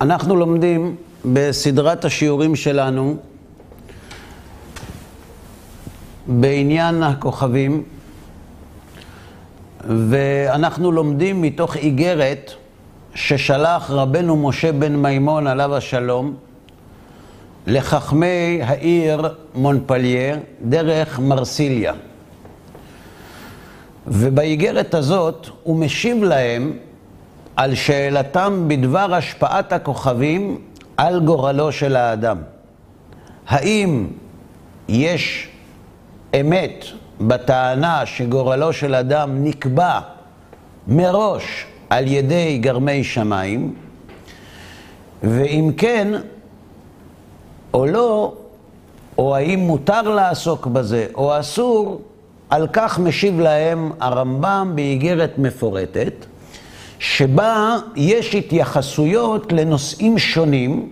אנחנו לומדים בסדרת השיעורים שלנו בעניין הכוכבים, ואנחנו לומדים מתוך איגרת ששלח רבנו משה בן מימון עליו השלום לחכמי העיר מונפליה דרך מרסיליה. ובאיגרת הזאת הוא משיב להם על שאלתם בדבר השפעת הכוכבים על גורלו של האדם. האם יש אמת בטענה שגורלו של אדם נקבע מראש על ידי גרמי שמיים, ואם כן או לא, או האם מותר לעסוק בזה או אסור, על כך משיב להם הרמב"ם באיגרת מפורטת, שבה יש התייחסויות לנושאים שונים,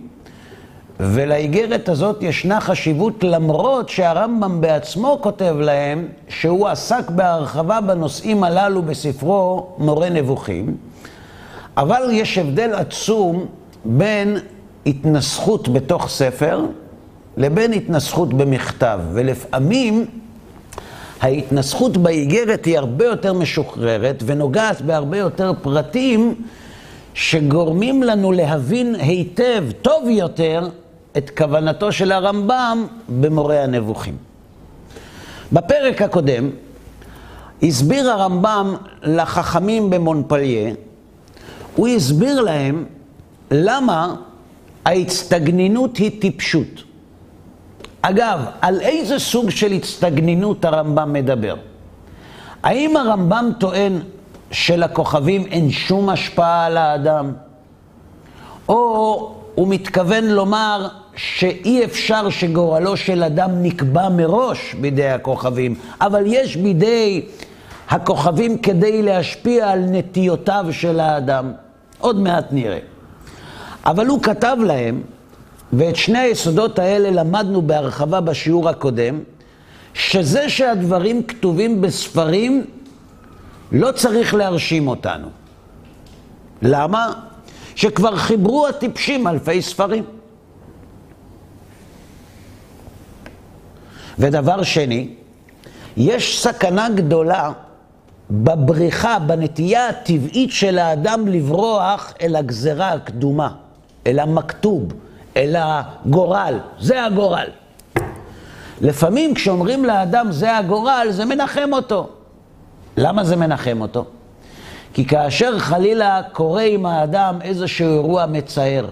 ולאיגרת הזאת ישנה חשיבות למרות שהרמב"ם בעצמו כותב להם שהוא עסק בהרחבה בנושאים הללו בספרו מורה נבוכים, אבל יש הבדל עצום בין התנסחות בתוך ספר לבין התנסחות במכתב, ולפעמים ההתנסחות באיגרת היא הרבה יותר משוחררת ונוגעת בהרבה יותר פרטים שגורמים לנו להבין היטב, טוב יותר, את כוונתו של הרמב"ם במורה הנבוכים. בפרק הקודם הסביר הרמב"ם לחכמים במונפליה, הוא הסביר להם למה ההצטגנינות היא טיפשות. אגב, על איזה סוג של הצטגנינות הרמב"ם מדבר? האם הרמב"ם טוען שלכוכבים אין שום השפעה על האדם? או הוא מתכוון לומר שאי אפשר שגורלו של אדם נקבע מראש בידי הכוכבים, אבל יש בידי הכוכבים כדי להשפיע על נטיותיו של האדם. עוד מעט נראה. אבל הוא כתב להם ואת שני היסודות האלה למדנו בהרחבה בשיעור הקודם, שזה שהדברים כתובים בספרים לא צריך להרשים אותנו. למה? שכבר חיברו הטיפשים אלפי ספרים. ודבר שני, יש סכנה גדולה בבריחה, בנטייה הטבעית של האדם לברוח אל הגזרה הקדומה, אל המכתוב, אל הגורל, זה הגורל. לפעמים כשאומרים לאדם זה הגורל, זה מנחם אותו. למה זה מנחם אותו? כי כאשר חלילה קורה עם האדם איזשהו אירוע מצער,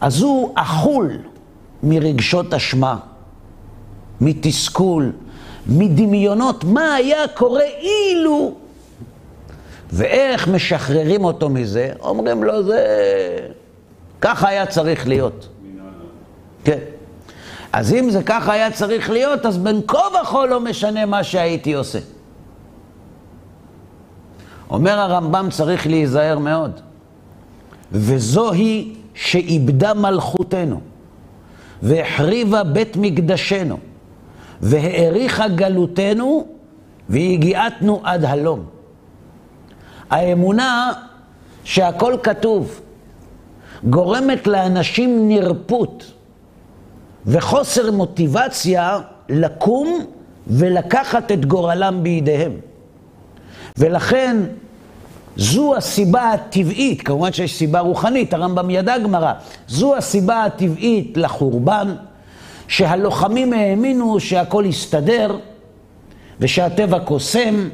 אז הוא אכול מרגשות אשמה, מתסכול, מדמיונות, מה היה קורה אילו... ואיך משחררים אותו מזה? אומרים לו, זה ככה היה צריך להיות. כן. אז אם זה ככה היה צריך להיות, אז בין כה וכה לא משנה מה שהייתי עושה. אומר הרמב"ם, צריך להיזהר מאוד. וזוהי שאיבדה מלכותנו, והחריבה בית מקדשנו, והאריכה גלותנו, והגיעתנו עד הלום. האמונה שהכל כתוב, גורמת לאנשים נרפות וחוסר מוטיבציה לקום ולקחת את גורלם בידיהם. ולכן זו הסיבה הטבעית, כמובן שיש סיבה רוחנית, הרמב"ם ידע גמרא, זו הסיבה הטבעית לחורבן, שהלוחמים האמינו שהכל יסתדר ושהטבע קוסם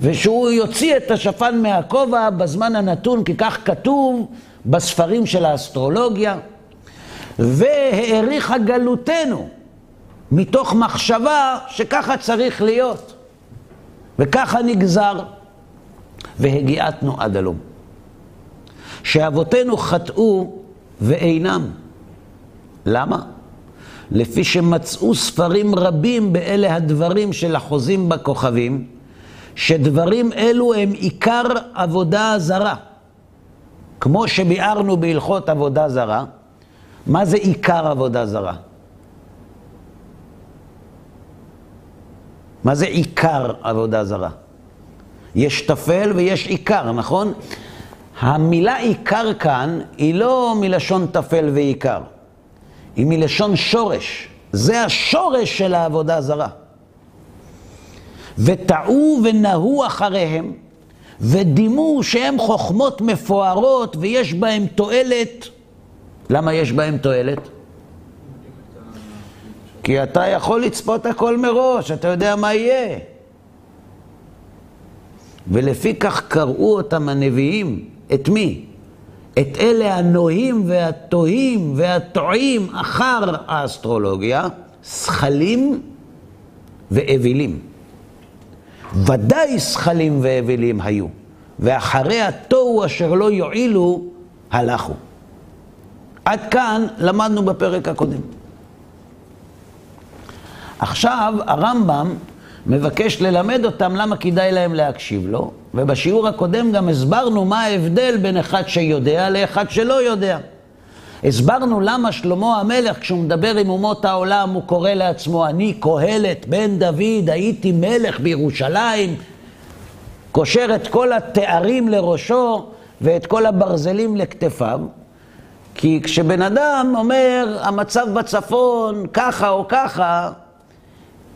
ושהוא יוציא את השפן מהכובע בזמן הנתון, כי כך כתוב בספרים של האסטרולוגיה, והאריכה גלותנו מתוך מחשבה שככה צריך להיות, וככה נגזר, והגיעתנו עד הלום. שאבותינו חטאו ואינם. למה? לפי שמצאו ספרים רבים באלה הדברים של החוזים בכוכבים, שדברים אלו הם עיקר עבודה זרה. כמו שביארנו בהלכות עבודה זרה, מה זה עיקר עבודה זרה? מה זה עיקר עבודה זרה? יש טפל ויש עיקר, נכון? המילה עיקר כאן היא לא מלשון טפל ועיקר, היא מלשון שורש. זה השורש של העבודה הזרה. וטעו ונהו אחריהם, ודימו שהם חוכמות מפוארות ויש בהם תועלת. למה יש בהם תועלת? כי אתה יכול לצפות הכל מראש, אתה יודע מה יהיה. ולפי כך קראו אותם הנביאים, את מי? את אלה הנוהים והתוהים והטועים אחר האסטרולוגיה, שכלים ואווילים. ודאי שכלים ואווילים היו, ואחרי התוהו אשר לא יועילו, הלכו. עד כאן למדנו בפרק הקודם. עכשיו הרמב"ם מבקש ללמד אותם למה כדאי להם להקשיב לו, ובשיעור הקודם גם הסברנו מה ההבדל בין אחד שיודע לאחד שלא יודע. הסברנו למה שלמה המלך, כשהוא מדבר עם אומות העולם, הוא קורא לעצמו, אני קהלת, בן דוד, הייתי מלך בירושלים, קושר את כל התארים לראשו ואת כל הברזלים לכתפיו. כי כשבן אדם אומר, המצב בצפון ככה או ככה,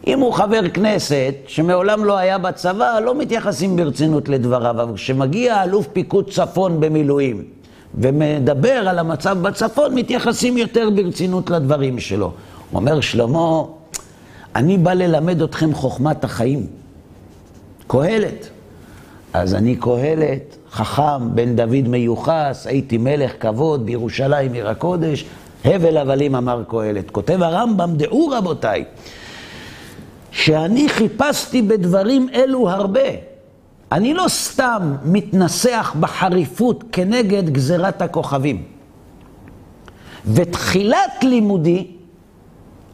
אם הוא חבר כנסת שמעולם לא היה בצבא, לא מתייחסים ברצינות לדבריו, אבל כשמגיע אלוף פיקוד צפון במילואים ומדבר על המצב בצפון, מתייחסים יותר ברצינות לדברים שלו. הוא אומר, שלמה, אני בא ללמד אתכם חוכמת החיים. קהלת. אז אני קהלת, חכם, בן דוד מיוחס, הייתי מלך כבוד בירושלים עיר הקודש, הבל הבלים אמר קהלת. כותב הרמב"ם, דעו רבותיי, שאני חיפשתי בדברים אלו הרבה. אני לא סתם מתנסח בחריפות כנגד גזירת הכוכבים. ותחילת לימודי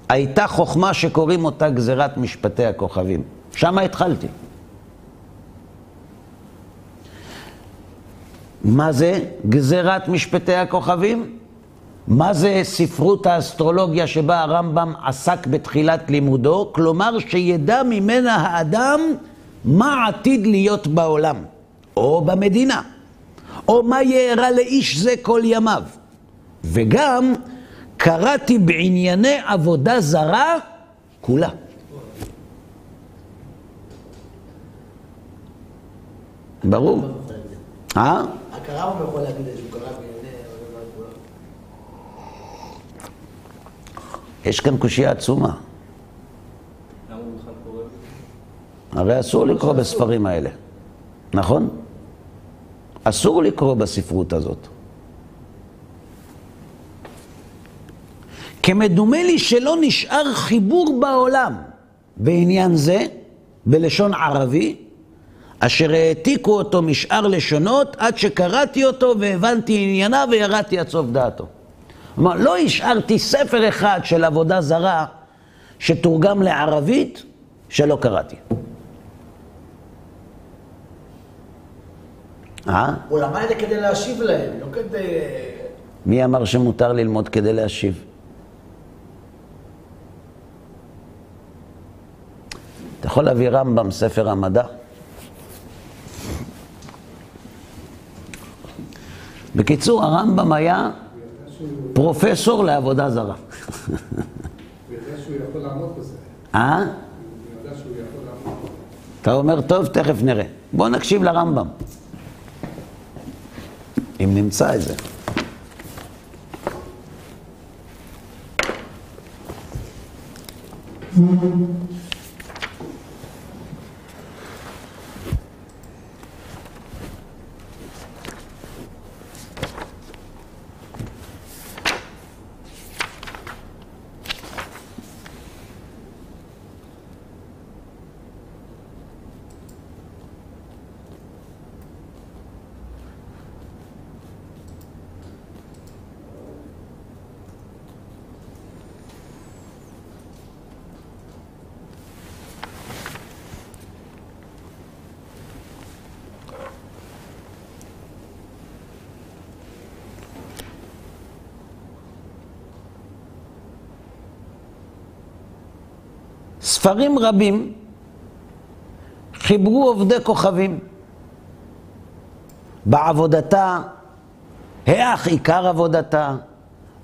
הייתה חוכמה שקוראים אותה גזירת משפטי הכוכבים. שם התחלתי. מה זה גזירת משפטי הכוכבים? מה זה ספרות האסטרולוגיה שבה הרמב"ם עסק בתחילת לימודו? כלומר, שידע ממנה האדם מה עתיד להיות בעולם, או במדינה, או מה יארע לאיש זה כל ימיו. וגם קראתי בענייני עבודה זרה כולה. ברור. אה? הכרה הוא יכול להגיד את זה, הוא קרא בענייני עבודה זרה כולה. יש כאן קושייה עצומה. למה הוא בכלל קורא? הרי אסור לקרוא בספרים האלה, נכון? אסור לקרוא בספרות הזאת. כמדומה לי שלא נשאר חיבור בעולם בעניין זה, בלשון ערבי, אשר העתיקו אותו משאר לשונות, עד שקראתי אותו והבנתי ענייניו וירדתי עד סוף דעתו. כלומר, לא השארתי ספר אחד של עבודה זרה שתורגם לערבית שלא קראתי. אה? הוא למד את זה כדי להשיב להם, לא כדי... מי אמר שמותר ללמוד כדי להשיב? אתה יכול להביא רמב"ם, ספר המדע? בקיצור, הרמב"ם היה פרופסור לעבודה זרה. הוא יודע שהוא יכול לעמוד בזה. אה? הוא יודע שהוא יכול לעמוד בזה. אתה אומר, טוב, תכף נראה. בוא נקשיב לרמב"ם. אם נמצא את זה. ספרים רבים חיברו עובדי כוכבים. בעבודתה, היאך עיקר עבודתה,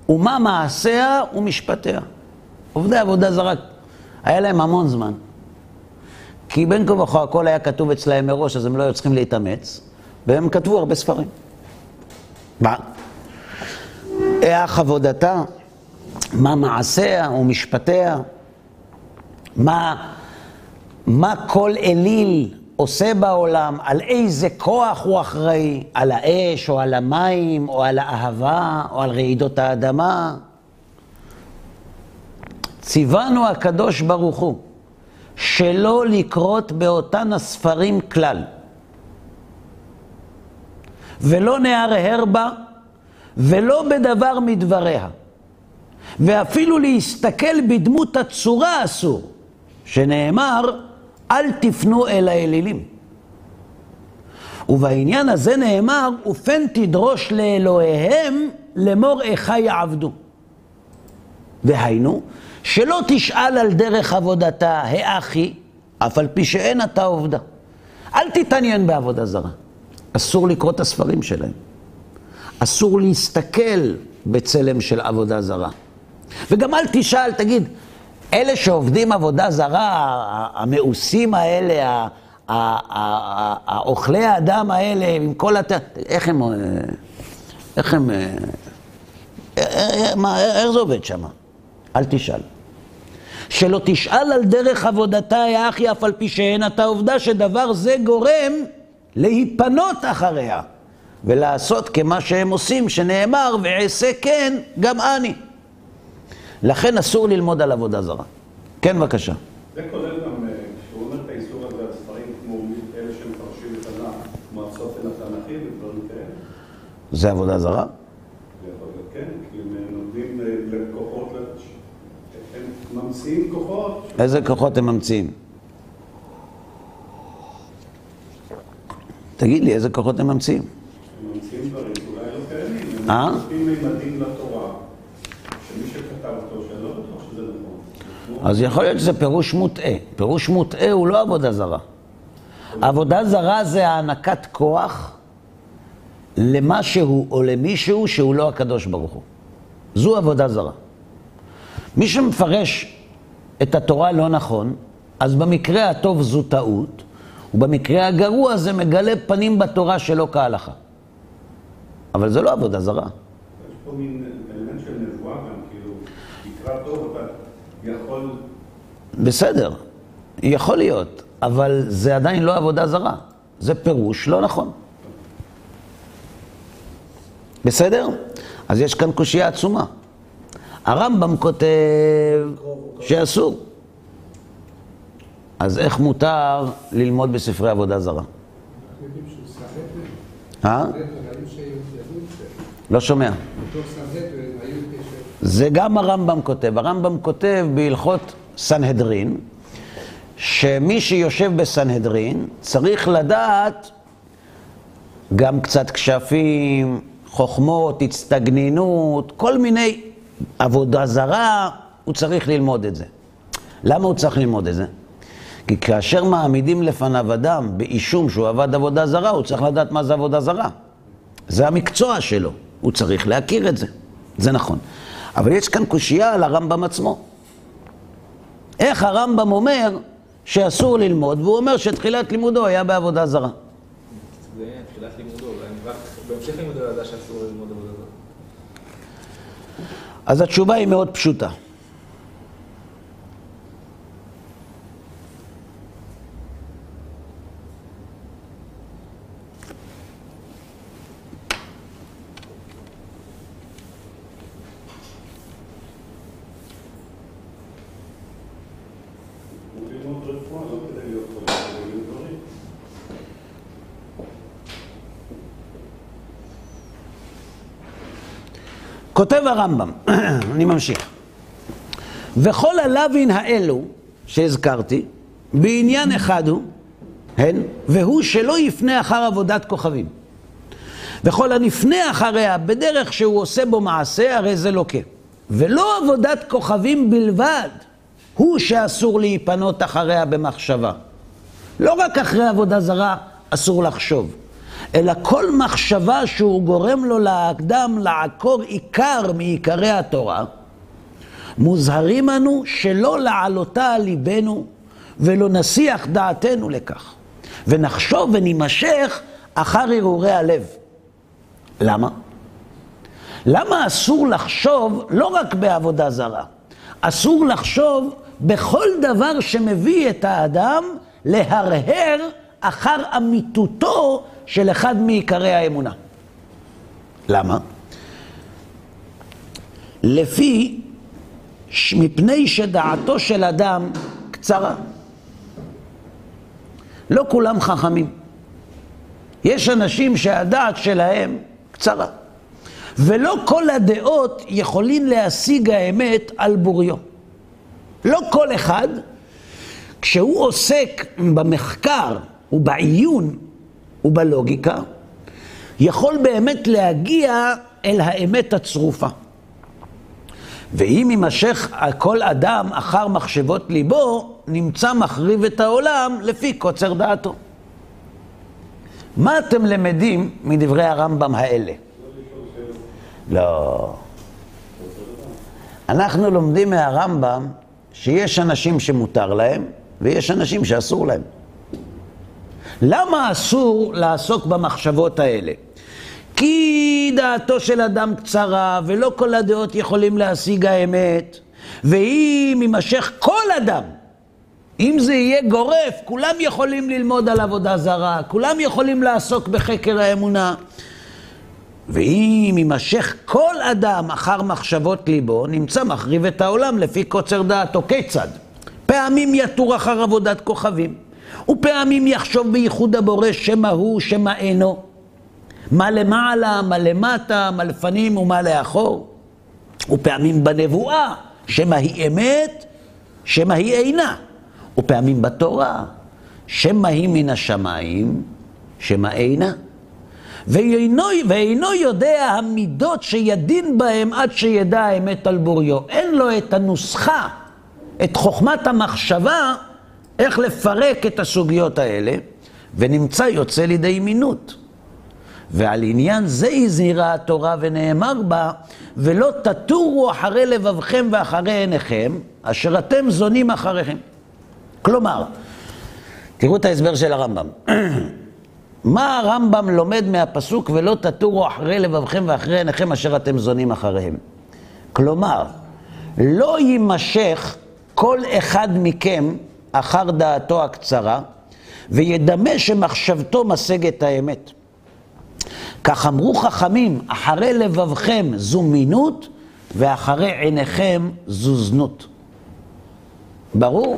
ומה מעשיה ומשפטיה. עובדי עבודה זרה, היה להם המון זמן. כי בין כה וכה הכל היה כתוב אצלהם מראש, אז הם לא היו צריכים להתאמץ, והם כתבו הרבה ספרים. מה? איך עבודתה, מה מעשיה ומשפטיה, מה, מה כל אליל עושה בעולם, על איזה כוח הוא אחראי, על האש או על המים או על האהבה או על רעידות האדמה. ציוונו הקדוש ברוך הוא שלא לקרות באותן הספרים כלל, ולא נהרהר בה ולא בדבר מדבריה, ואפילו להסתכל בדמות הצורה אסור, שנאמר אל תפנו אל האלילים. ובעניין הזה נאמר, ופן תדרוש לאלוהיהם לאמור איכה יעבדו. דהיינו, שלא תשאל על דרך עבודתה, האחי, אף על פי שאין אתה עובדה. אל תתעניין בעבודה זרה. אסור לקרוא את הספרים שלהם. אסור להסתכל בצלם של עבודה זרה. וגם אל תשאל, תגיד, אלה שעובדים עבודה זרה, המאוסים האלה, האוכלי האדם האלה, עם כל הת... איך הם... איך הם... מה, איך זה עובד שם? אל תשאל. שלא תשאל על דרך עבודתה, יא אחי, אף על פי שאין אתה עובדה שדבר זה גורם להיפנות אחריה ולעשות כמה שהם עושים, שנאמר, ואעשה כן, גם אני. לכן אסור ללמוד על עבודה זרה. כן, בבקשה. זה כולל גם, כשהוא אומר את האיסור הזה על ספרים כמו אלה שמפרשים את הנח, כמו הסופן התנ"כי ודברים כאלה? זה עבודה זרה? זה יכול להיות כן, כי הם נותנים לכוחות, הם ממציאים כוחות. איזה כוחות הם ממציאים? תגיד לי, איזה כוחות הם ממציאים? הם ממציאים דברים שאולי לא קיימים. אה? הם מוסיפים מימדים לתורה, שמי שכתב אותו, שאני לא בטוח שזה נכון. אז יכול להיות שזה פירוש מוטעה. פירוש מוטעה הוא לא עבודה זרה. עבודה זרה זה הענקת כוח למשהו או למישהו שהוא לא הקדוש ברוך הוא. זו עבודה זרה. מי שמפרש את התורה לא נכון, אז במקרה הטוב זו טעות, ובמקרה הגרוע זה מגלה פנים בתורה שלא כהלכה. אבל זה לא עבודה זרה. יש פה מין אלמנט של נבואה גם, כאילו, תקרא טוב, יכול... בסדר, יכול להיות, אבל זה עדיין לא עבודה זרה. זה פירוש לא נכון. בסדר? אז יש כאן קושייה עצומה. הרמב"ם כותב שאסור. אז איך מותר ללמוד בספרי עבודה זרה? אנחנו יודעים שהוא סנהדרין, אה? לא שומע. בתור סנהדרין היו קשר. זה גם הרמב"ם כותב. הרמב"ם כותב בהלכות סנהדרין, שמי שיושב בסנהדרין צריך לדעת גם קצת כשפים, חוכמות, הצטגנינות, כל מיני עבודה זרה, הוא צריך ללמוד את זה. למה הוא צריך ללמוד את זה? כי כאשר מעמידים לפניו אדם באישום שהוא עבד עבודה זרה, הוא צריך לדעת מה זה עבודה זרה. זה המקצוע שלו, הוא צריך להכיר את זה. זה נכון. אבל יש כאן קושייה על הרמב"ם עצמו. איך הרמב"ם אומר שאסור ללמוד, והוא אומר שתחילת לימודו היה בעבודה זרה. תחילת לימודו, רק בהמשך לימודו ידע שאסור ללמוד עבודה זרה. אז התשובה היא מאוד פשוטה. הוא ללמוד רפואה, לא כדי להיות חולה, כדי להיות בריא. כותב הרמב"ם, אני ממשיך. וכל הלווין האלו שהזכרתי, בעניין אחד הוא, הן, והוא שלא יפנה אחר עבודת כוכבים. וכל הנפנה אחריה בדרך שהוא עושה בו מעשה, הרי זה לוקה. ולא עבודת כוכבים בלבד, הוא שאסור להיפנות אחריה במחשבה. לא רק אחרי עבודה זרה אסור לחשוב, אלא כל מחשבה שהוא גורם לו לאדם לעקור עיקר מעיקרי התורה, מוזהרים אנו שלא לעלותה על ליבנו ולא נסיח דעתנו לכך, ונחשוב ונימשך אחר הרהורי הלב. למה? למה אסור לחשוב לא רק בעבודה זרה? אסור לחשוב בכל דבר שמביא את האדם להרהר אחר אמיתותו של אחד מעיקרי האמונה. למה? לפי, מפני שדעתו של אדם קצרה. לא כולם חכמים. יש אנשים שהדעת שלהם קצרה. ולא כל הדעות יכולים להשיג האמת על בוריו. לא כל אחד, כשהוא עוסק במחקר ובעיון ובלוגיקה, יכול באמת להגיע אל האמת הצרופה. ואם יימשך כל אדם אחר מחשבות ליבו, נמצא מחריב את העולם לפי קוצר דעתו. מה אתם למדים מדברי הרמב"ם האלה? לא. אנחנו לומדים מהרמב"ם שיש אנשים שמותר להם ויש אנשים שאסור להם. למה אסור לעסוק במחשבות האלה? כי דעתו של אדם קצרה, ולא כל הדעות יכולים להשיג האמת, ואם יימשך כל אדם, אם זה יהיה גורף, כולם יכולים ללמוד על עבודה זרה, כולם יכולים לעסוק בחקר האמונה. ואם יימשך כל אדם אחר מחשבות ליבו, נמצא מחריב את העולם לפי קוצר דעתו. כיצד? פעמים יתור אחר עבודת כוכבים, ופעמים יחשוב בייחוד הבורא שמא הוא, שמא אינו. מה למעלה, מה למטה, מה לפנים ומה לאחור. ופעמים בנבואה, שמא היא אמת, שמא היא אינה. ופעמים בתורה, שמא היא מן השמיים, שמא אינה. ואינו, ואינו יודע המידות שידין בהם עד שידע האמת על בוריו. אין לו את הנוסחה, את חוכמת המחשבה, איך לפרק את הסוגיות האלה, ונמצא יוצא לידי מינות. ועל עניין זה הזהירה התורה ונאמר בה, ולא תטורו אחרי לבבכם ואחרי עיניכם, אשר אתם זונים אחריכם. כלומר, תראו את ההסבר של הרמב"ם. מה הרמב"ם לומד מהפסוק ולא תטורו אחרי לבבכם ואחרי עיניכם אשר אתם זונים אחריהם? כלומר, לא יימשך כל אחד מכם אחר דעתו הקצרה וידמה שמחשבתו משגת האמת. כך אמרו חכמים, אחרי לבבכם זו מינות ואחרי עיניכם זו זנות. ברור?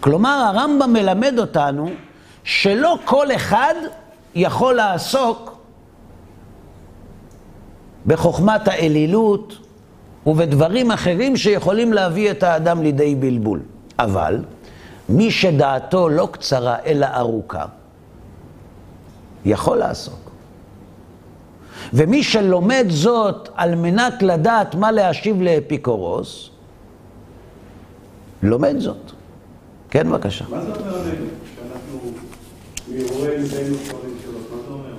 כלומר, הרמב"ם מלמד אותנו שלא כל אחד יכול לעסוק בחוכמת האלילות ובדברים אחרים שיכולים להביא את האדם לידי בלבול. אבל מי שדעתו לא קצרה אלא ארוכה, יכול לעסוק. ומי שלומד זאת על מנת לדעת מה להשיב לאפיקורוס, לומד זאת. כן, בבקשה. מה זה אומר עלינו? שאנחנו מאירועי ליבנו שואלים שאלות, מה זה אומר?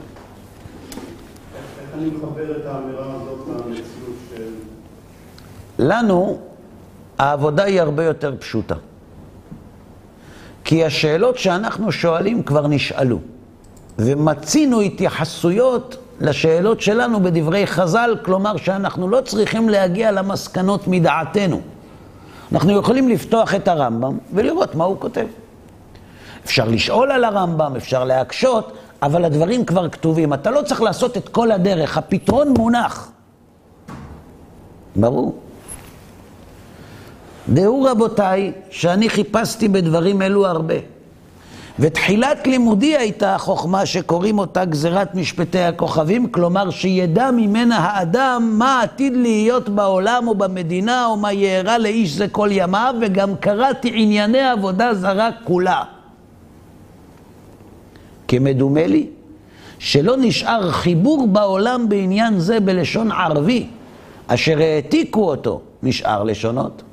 איך אני מחבר את האמירה הזאת למציאות של... לנו, העבודה היא הרבה יותר פשוטה. כי השאלות שאנחנו שואלים כבר נשאלו, ומצינו התייחסויות לשאלות שלנו בדברי חז"ל, כלומר שאנחנו לא צריכים להגיע למסקנות מדעתנו. אנחנו יכולים לפתוח את הרמב"ם ולראות מה הוא כותב. אפשר לשאול על הרמב"ם, אפשר להקשות, אבל הדברים כבר כתובים. אתה לא צריך לעשות את כל הדרך, הפתרון מונח. ברור. דעו רבותיי, שאני חיפשתי בדברים אלו הרבה. ותחילת לימודי הייתה החוכמה שקוראים אותה גזירת משפטי הכוכבים, כלומר שידע ממנה האדם מה עתיד להיות בעולם או במדינה או מה יארע לאיש זה כל ימיו, וגם קראתי ענייני עבודה זרה כולה. כי מדומה לי שלא נשאר חיבור בעולם בעניין זה בלשון ערבי, אשר העתיקו אותו משאר לשונות.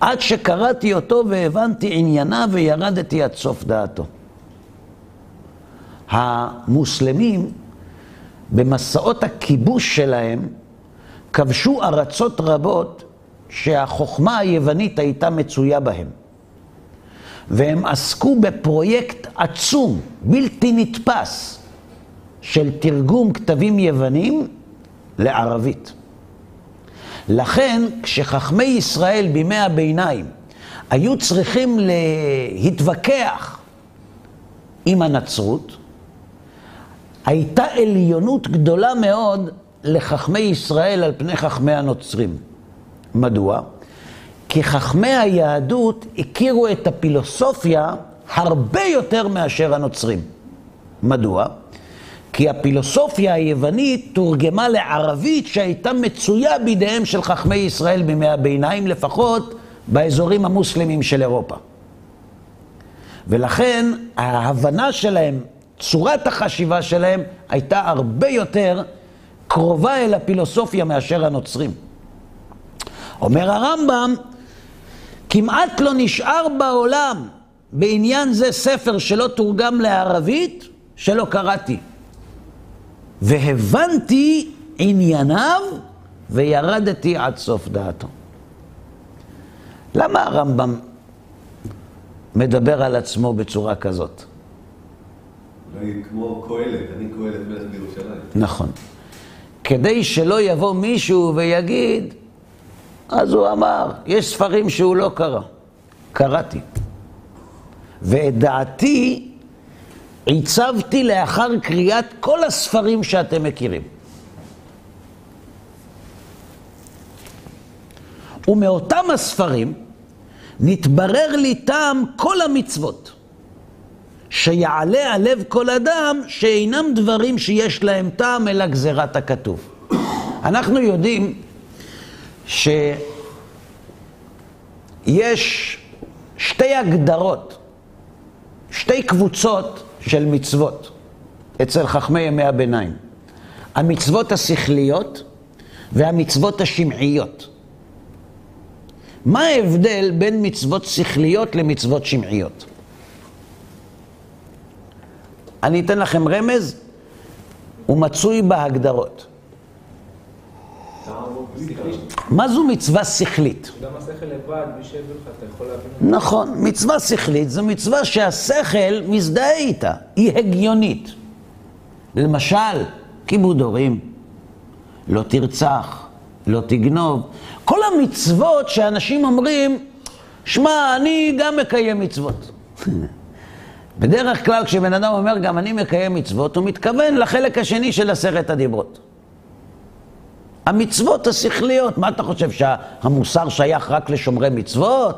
עד שקראתי אותו והבנתי עניינה וירדתי עד סוף דעתו. המוסלמים, במסעות הכיבוש שלהם, כבשו ארצות רבות שהחוכמה היוונית הייתה מצויה בהן. והם עסקו בפרויקט עצום, בלתי נתפס, של תרגום כתבים יוונים לערבית. לכן, כשחכמי ישראל בימי הביניים היו צריכים להתווכח עם הנצרות, הייתה עליונות גדולה מאוד לחכמי ישראל על פני חכמי הנוצרים. מדוע? כי חכמי היהדות הכירו את הפילוסופיה הרבה יותר מאשר הנוצרים. מדוע? כי הפילוסופיה היוונית תורגמה לערבית שהייתה מצויה בידיהם של חכמי ישראל בימי הביניים, לפחות באזורים המוסלמיים של אירופה. ולכן ההבנה שלהם, צורת החשיבה שלהם, הייתה הרבה יותר קרובה אל הפילוסופיה מאשר הנוצרים. אומר הרמב"ם, כמעט לא נשאר בעולם בעניין זה ספר שלא תורגם לערבית, שלא קראתי. והבנתי ענייניו וירדתי עד סוף דעתו. למה הרמב"ם מדבר על עצמו בצורה כזאת? אני כמו קהלת, אני קהלת מלך בירושלים. נכון. כדי שלא יבוא מישהו ויגיד, אז הוא אמר, יש ספרים שהוא לא קרא. קראתי. ואת דעתי עיצבתי לאחר קריאת כל הספרים שאתם מכירים. ומאותם הספרים נתברר לי טעם כל המצוות, שיעלה על לב כל אדם שאינם דברים שיש להם טעם אלא גזירת הכתוב. אנחנו יודעים שיש שתי הגדרות, שתי קבוצות של מצוות אצל חכמי ימי הביניים. המצוות השכליות והמצוות השמעיות. מה ההבדל בין מצוות שכליות למצוות שמעיות? אני אתן לכם רמז, הוא מצוי בהגדרות. מה זו מצווה שכלית? גם השכל לבד, מי שהביא לך, אתה יכול להבין. נכון, מצווה שכלית זו מצווה שהשכל מזדהה איתה, היא הגיונית. למשל, כיבוד הורים, לא תרצח, לא תגנוב. כל המצוות שאנשים אומרים, שמע, אני גם מקיים מצוות. בדרך כלל כשבן אדם אומר גם אני מקיים מצוות, הוא מתכוון לחלק השני של עשרת הדיברות. המצוות השכליות, מה אתה חושב, שהמוסר שייך רק לשומרי מצוות?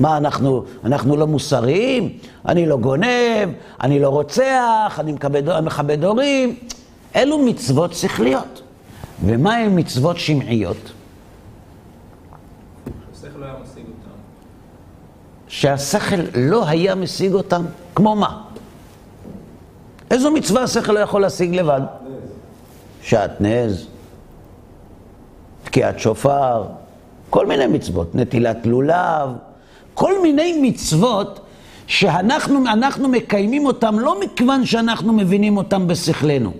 מה, אנחנו, אנחנו לא מוסריים? אני לא גונב, אני לא רוצח, אני מכבד, מכבד הורים. אלו מצוות שכליות. ומה הן מצוות שמעיות? לא היה משיג אותם. שהשכל לא היה משיג אותם? כמו מה? איזו מצווה השכל לא יכול להשיג לבד? שעטנז, תקיעת שופר, כל מיני מצוות, נטילת לולב, כל מיני מצוות שאנחנו אנחנו מקיימים אותם לא מכיוון שאנחנו מבינים אותם בשכלנו,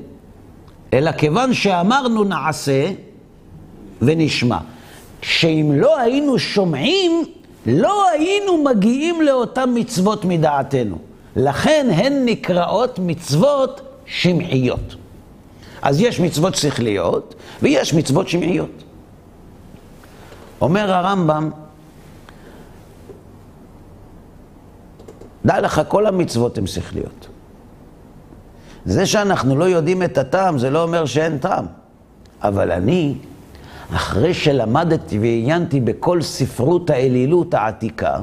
אלא כיוון שאמרנו נעשה ונשמע. שאם לא היינו שומעים, לא היינו מגיעים לאותן מצוות מדעתנו. לכן הן נקראות מצוות שמעיות. אז יש מצוות שכליות ויש מצוות שמעיות. אומר הרמב"ם, דע לך, כל המצוות הן שכליות. זה שאנחנו לא יודעים את הטעם, זה לא אומר שאין טעם. אבל אני, אחרי שלמדתי ועיינתי בכל ספרות האלילות העתיקה,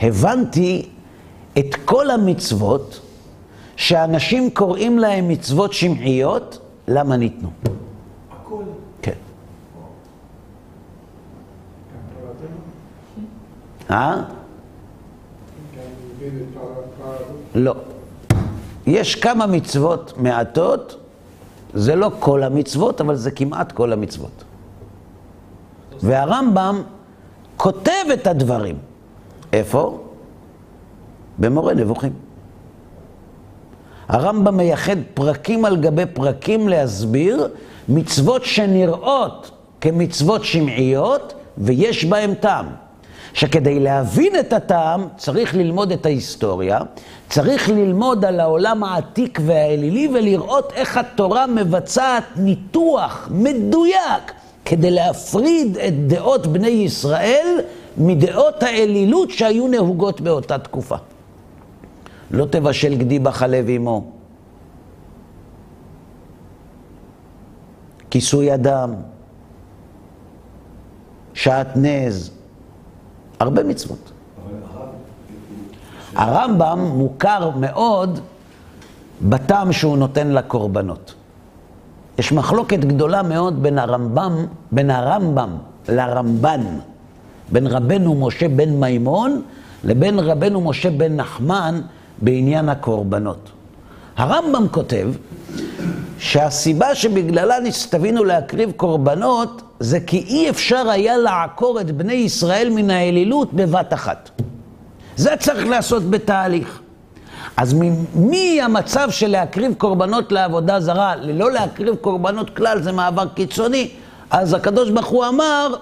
הבנתי את כל המצוות שאנשים קוראים להם מצוות שמעיות, למה ניתנו. הכל. כן. אה? לא. יש כמה מצוות מעטות, זה לא כל המצוות, אבל זה כמעט כל המצוות. והרמב"ם כותב את הדברים. איפה? במורה נבוכים. הרמב"ם מייחד פרקים על גבי פרקים להסביר מצוות שנראות כמצוות שמעיות ויש בהם טעם. שכדי להבין את הטעם צריך ללמוד את ההיסטוריה, צריך ללמוד על העולם העתיק והאלילי ולראות איך התורה מבצעת ניתוח מדויק כדי להפריד את דעות בני ישראל מדעות האלילות שהיו נהוגות באותה תקופה. לא תבשל גדי בחלב עמו. כיסוי אדם, שעטנז, הרבה מצוות. הרמב"ם מוכר מאוד בטעם שהוא נותן לקורבנות. יש מחלוקת גדולה מאוד בין הרמב"ם, בין הרמב"ם לרמב"ן, בין רבנו משה בן מימון לבין רבנו משה בן נחמן בעניין הקורבנות. הרמב"ם כותב שהסיבה שבגללה נסתווינו להקריב קורבנות זה כי אי אפשר היה לעקור את בני ישראל מן האלילות בבת אחת. זה צריך לעשות בתהליך. אז מהמצב של להקריב קורבנות לעבודה זרה, ללא להקריב קורבנות כלל, זה מעבר קיצוני, אז הקדוש ברוך הוא אמר,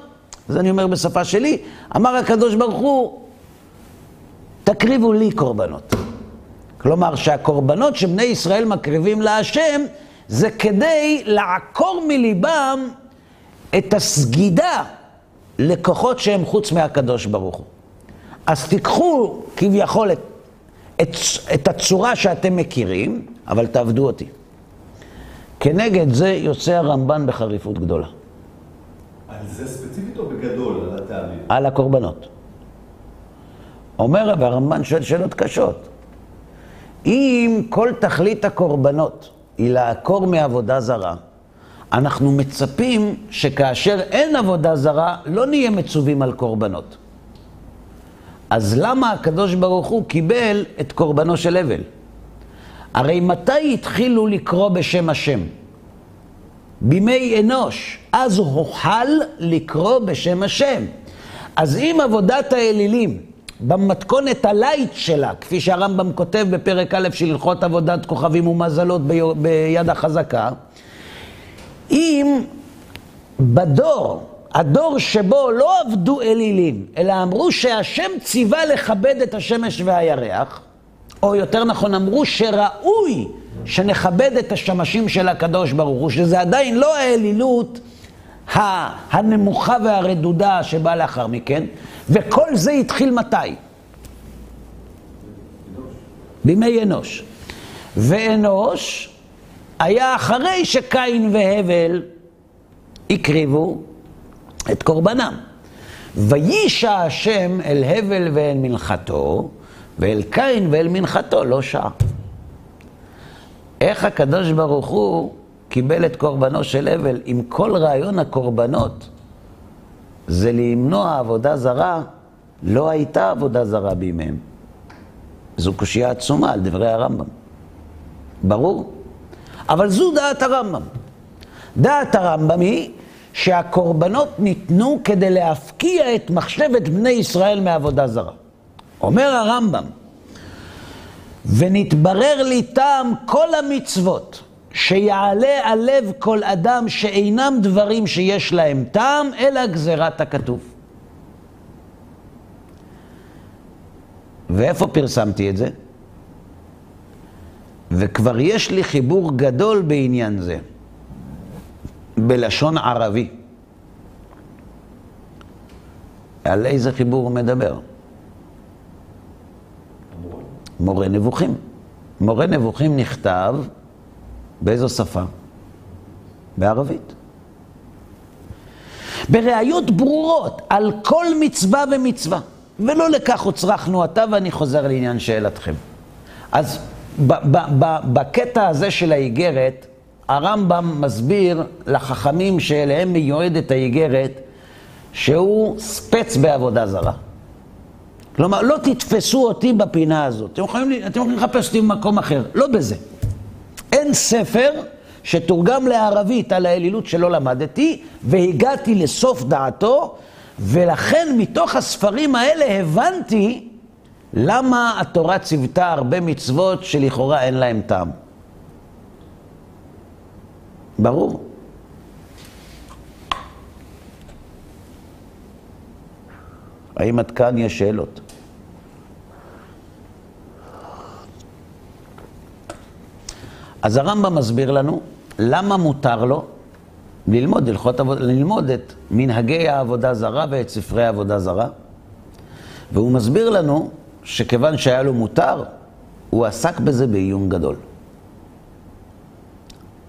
זה אני אומר בשפה שלי, אמר הקדוש ברוך הוא, תקריבו לי קורבנות. כלומר שהקורבנות שבני ישראל מקריבים להשם, זה כדי לעקור מליבם את הסגידה לכוחות שהם חוץ מהקדוש ברוך הוא. אז תיקחו כביכול את, את, את הצורה שאתם מכירים, אבל תעבדו אותי. כנגד זה יוצא הרמב"ן בחריפות גדולה. על זה ספציפית או בגדול, על הטעמים? על הקורבנות. אומר והרמב"ן שואל שאלות קשות. אם כל תכלית הקורבנות היא לעקור מעבודה זרה, אנחנו מצפים שכאשר אין עבודה זרה, לא נהיה מצווים על קורבנות. אז למה הקדוש ברוך הוא קיבל את קורבנו של הבל? הרי מתי התחילו לקרוא בשם השם? בימי אנוש. אז הוחל לקרוא בשם השם. אז אם עבודת האלילים במתכונת הלייט שלה, כפי שהרמב"ם כותב בפרק א' של הלכות עבודת כוכבים ומזלות ביד החזקה, אם בדור, הדור שבו לא עבדו אלילים, אלא אמרו שהשם ציווה לכבד את השמש והירח, או יותר נכון, אמרו שראוי שנכבד את השמשים של הקדוש ברוך הוא, שזה עדיין לא האלילות הנמוכה והרדודה שבאה לאחר מכן, וכל זה התחיל מתי? בימי אנוש. ואנוש היה אחרי שקין והבל הקריבו את קורבנם. וישע השם אל הבל ואל מנחתו, ואל קין ואל מנחתו לא שע. איך הקדוש ברוך הוא קיבל את קורבנו של הבל, אם כל רעיון הקורבנות זה למנוע עבודה זרה, לא הייתה עבודה זרה בימיהם. זו קושייה עצומה על דברי הרמב"ם. ברור? אבל זו דעת הרמב"ם. דעת הרמב"ם היא שהקורבנות ניתנו כדי להפקיע את מחשבת בני ישראל מעבודה זרה. אומר הרמב"ם, ונתברר לי טעם כל המצוות שיעלה על לב כל אדם שאינם דברים שיש להם טעם, אלא גזירת הכתוב. ואיפה פרסמתי את זה? וכבר יש לי חיבור גדול בעניין זה, בלשון ערבי. על איזה חיבור הוא מדבר? מורה נבוכים. מורה נבוכים נכתב באיזו שפה? בערבית. בראיות ברורות על כל מצווה ומצווה. ולא לכך הוצרכנו עתה, ואני חוזר לעניין שאלתכם. אז בקטע הזה של האיגרת, הרמב"ם מסביר לחכמים שאליהם מיועדת האיגרת, שהוא ספץ בעבודה זרה. כלומר, לא תתפסו אותי בפינה הזאת. אתם יכולים, אתם יכולים לחפש אותי במקום אחר, לא בזה. אין ספר שתורגם לערבית על האלילות שלא למדתי, והגעתי לסוף דעתו, ולכן מתוך הספרים האלה הבנתי למה התורה ציוותה הרבה מצוות שלכאורה אין להם טעם? ברור. האם עד כאן יש שאלות? אז הרמב"ם מסביר לנו למה מותר לו ללמוד עבודה, ללמוד את מנהגי העבודה זרה ואת ספרי העבודה זרה. והוא מסביר לנו שכיוון שהיה לו מותר, הוא עסק בזה בעיון גדול.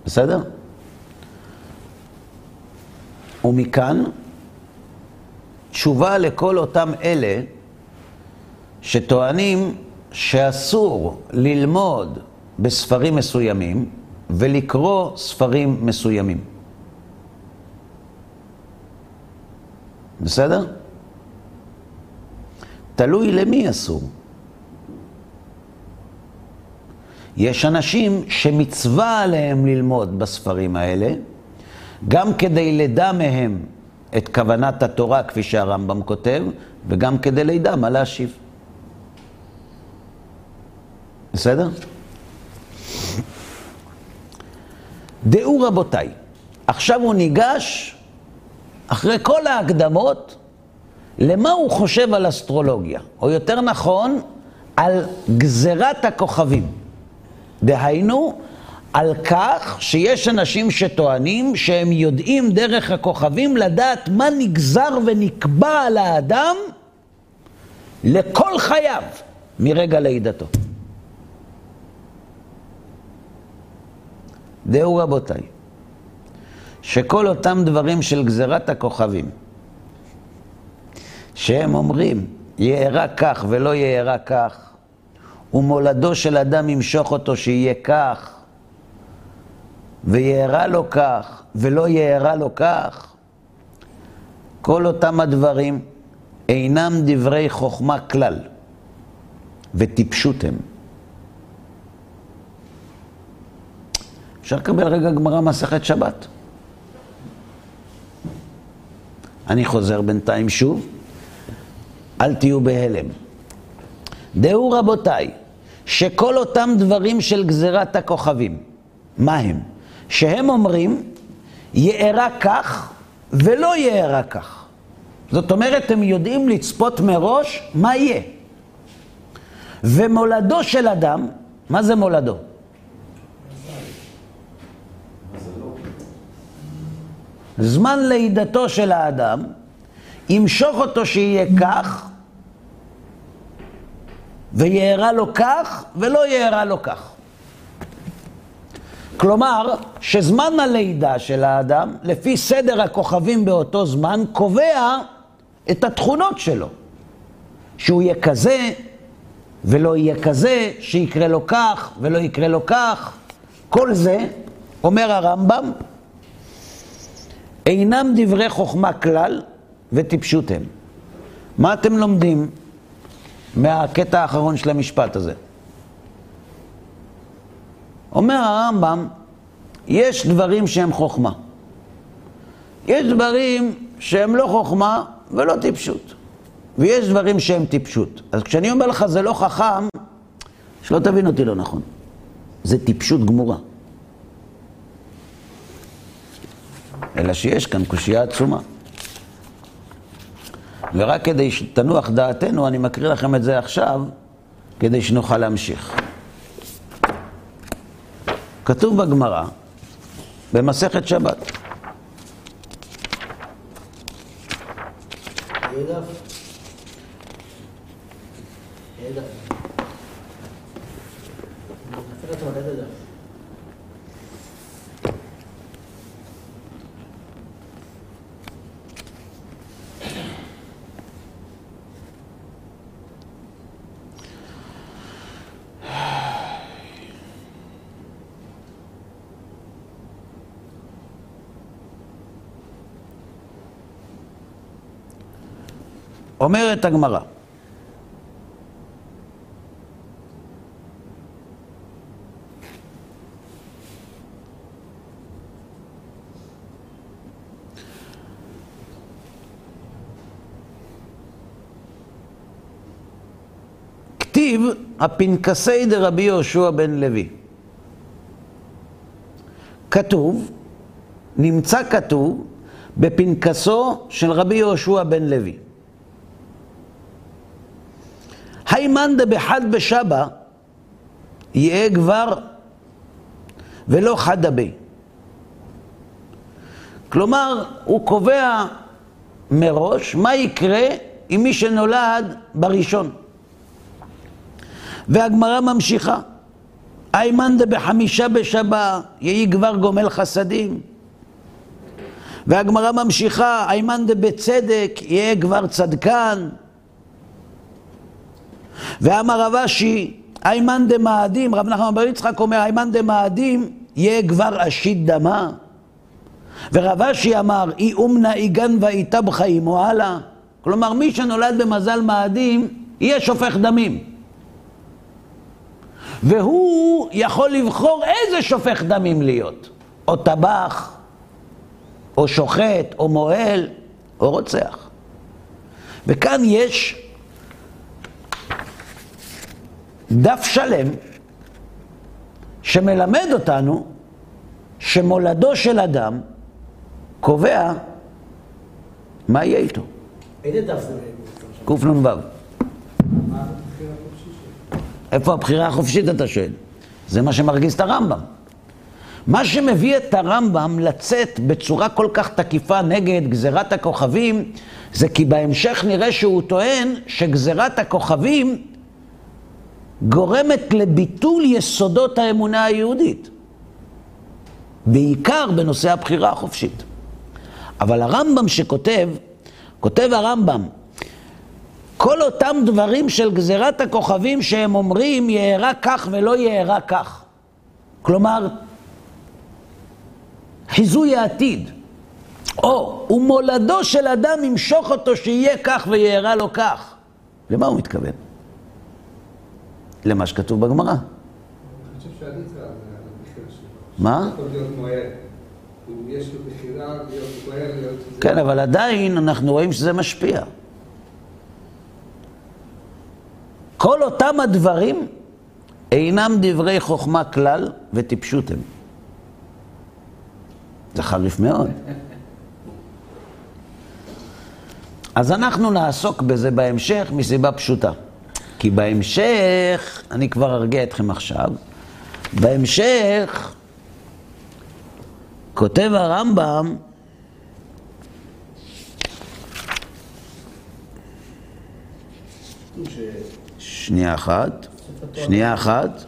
בסדר? ומכאן תשובה לכל אותם אלה שטוענים שאסור ללמוד בספרים מסוימים ולקרוא ספרים מסוימים. בסדר? תלוי למי אסור. יש אנשים שמצווה עליהם ללמוד בספרים האלה, גם כדי לדע מהם את כוונת התורה, כפי שהרמב"ם כותב, וגם כדי לידע מה להשיב. בסדר? דעו רבותיי, עכשיו הוא ניגש, אחרי כל ההקדמות, למה הוא חושב על אסטרולוגיה, או יותר נכון, על גזירת הכוכבים. דהיינו, על כך שיש אנשים שטוענים שהם יודעים דרך הכוכבים לדעת מה נגזר ונקבע על האדם לכל חייו מרגע לידתו. דעו רבותיי, שכל אותם דברים של גזירת הכוכבים, שהם אומרים, יארע כך ולא יארע כך, ומולדו של אדם ימשוך אותו שיהיה כך, ויארע לו כך, ולא יארע לו כך, כל אותם הדברים אינם דברי חוכמה כלל, וטיפשות הם. אפשר לקבל רגע גמרא מסכת שבת. אני חוזר בינתיים שוב, אל תהיו בהלם. דעו רבותיי, שכל אותם דברים של גזירת הכוכבים, מה הם? שהם אומרים, יארע כך ולא יארע כך. זאת אומרת, הם יודעים לצפות מראש מה יהיה. ומולדו של אדם, מה זה מולדו? זמן לידתו של האדם, ימשוך אותו שיהיה כך, ויארע לו כך, ולא יארע לו כך. כלומר, שזמן הלידה של האדם, לפי סדר הכוכבים באותו זמן, קובע את התכונות שלו. שהוא יהיה כזה, ולא יהיה כזה, שיקרה לו כך, ולא יקרה לו כך. כל זה, אומר הרמב"ם, אינם דברי חוכמה כלל וטיפשות הם. מה אתם לומדים מהקטע האחרון של המשפט הזה? אומר הרמב"ם, יש דברים שהם חוכמה. יש דברים שהם לא חוכמה ולא טיפשות. ויש דברים שהם טיפשות. אז כשאני אומר לך זה לא חכם, שלא תבין אותי לא נכון. זה טיפשות גמורה. אלא שיש כאן קושייה עצומה. ורק כדי שתנוח דעתנו, אני מקריא לכם את זה עכשיו, כדי שנוכל להמשיך. כתוב בגמרא, במסכת שבת. אומרת הגמרא, דכתיב, הפנקסי דרבי יהושע בן לוי. כתוב, נמצא כתוב, בפנקסו של רבי יהושע בן לוי. היימן דבחד בשבא, יהיה כבר ולא חדה בי. כלומר, הוא קובע מראש מה יקרה עם מי שנולד בראשון. והגמרא ממשיכה. איימן דבחמישה בשבא, יהי כבר גומל חסדים. והגמרא ממשיכה, איימן דבצדק, יהיה כבר צדקן. ואמר רב אשי, איימן דמאדים, רב נחמן בר יצחק אומר, איימן דמאדים, יהיה כבר אשית דמה. ורב אשי אמר, אי אומנה איגן בחיים או הלאה. כלומר, מי שנולד במזל מאדים, יהיה שופך דמים. והוא יכול לבחור איזה שופך דמים להיות. או טבח, או שוחט, או מוהל, או רוצח. וכאן יש דף שלם שמלמד אותנו שמולדו של אדם קובע מה יהיה איתו. איזה דף זה? קנ"ו. איפה הבחירה החופשית, אתה שואל? זה מה שמרגיז את הרמב"ם. מה שמביא את הרמב"ם לצאת בצורה כל כך תקיפה נגד גזירת הכוכבים, זה כי בהמשך נראה שהוא טוען שגזירת הכוכבים גורמת לביטול יסודות האמונה היהודית. בעיקר בנושא הבחירה החופשית. אבל הרמב"ם שכותב, כותב הרמב"ם, כל אותם דברים של גזירת הכוכבים שהם אומרים יארע כך ולא יארע כך. כלומר, חיזוי העתיד. או, ומולדו של אדם ימשוך אותו שיהיה כך ויארע לו כך. למה הוא מתכוון? למה שכתוב בגמרא. מה? כן, אבל עדיין אנחנו רואים שזה משפיע. כל אותם הדברים אינם דברי חוכמה כלל וטיפשות הם. זה חריף מאוד. אז אנחנו נעסוק בזה בהמשך מסיבה פשוטה. כי בהמשך, אני כבר ארגיע אתכם עכשיו, בהמשך כותב הרמב"ם שנייה אחת, שנייה אחת.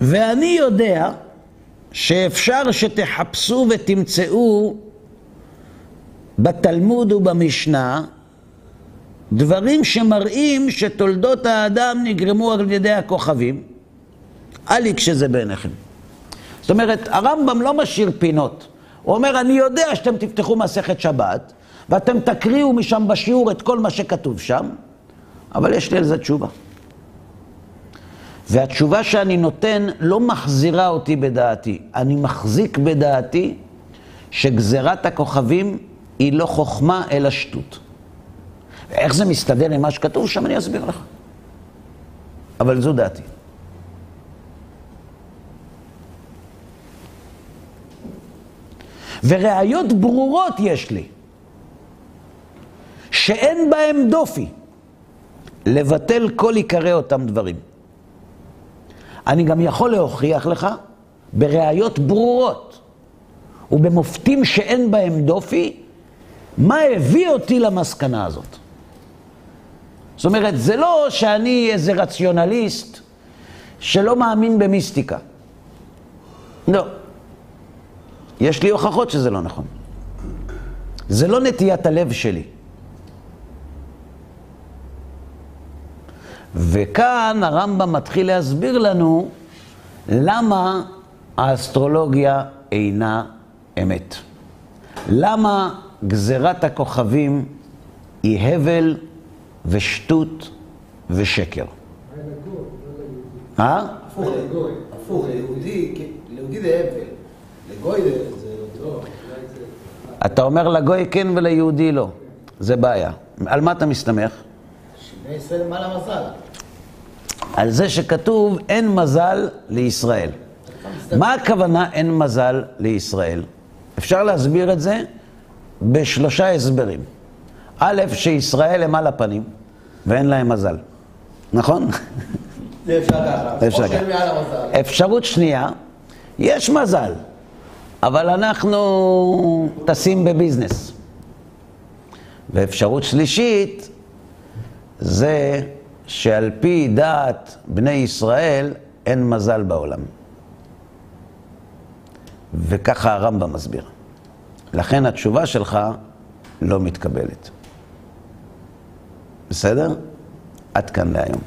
ואני יודע שאפשר שתחפשו ותמצאו בתלמוד ובמשנה דברים שמראים שתולדות האדם נגרמו על ידי הכוכבים, אל יקשה בעיניכם. זאת אומרת, הרמב"ם לא משאיר פינות. הוא אומר, אני יודע שאתם תפתחו מסכת שבת, ואתם תקריאו משם בשיעור את כל מה שכתוב שם, אבל יש לי על זה תשובה. והתשובה שאני נותן לא מחזירה אותי בדעתי, אני מחזיק בדעתי שגזירת הכוכבים היא לא חוכמה אלא שטות. איך זה מסתדר עם מה שכתוב שם, אני אסביר לך. אבל זו דעתי. וראיות ברורות יש לי, שאין בהם דופי, לבטל כל עיקרי אותם דברים. אני גם יכול להוכיח לך בראיות ברורות ובמופתים שאין בהם דופי, מה הביא אותי למסקנה הזאת. זאת אומרת, זה לא שאני איזה רציונליסט שלא מאמין במיסטיקה. לא. יש לי הוכחות שזה לא נכון. זה לא נטיית הלב שלי. וכאן הרמב"ם מתחיל להסביר לנו למה האסטרולוגיה אינה אמת. למה גזירת הכוכבים היא הבל ושטות ושקר. אה? הפוך, לגוי. הפוך, ליהודי, כן, ליהודי זה הבל. לגוי זה לא. אתה אומר לגוי כן וליהודי לא. זה בעיה. על מה אתה מסתמך? שבני ישראל מעל המזל. על זה שכתוב אין מזל לישראל. מה הכוונה אין מזל לישראל? אפשר להסביר את זה בשלושה הסברים. א', שישראל הם על הפנים ואין להם מזל. נכון? זה אפשר ככה. אפשר. אפשרות שנייה, יש מזל, אבל אנחנו טסים בביזנס. ואפשרות שלישית, זה שעל פי דעת בני ישראל אין מזל בעולם. וככה הרמב"ם מסביר. לכן התשובה שלך לא מתקבלת. בסדר? עד כאן להיום.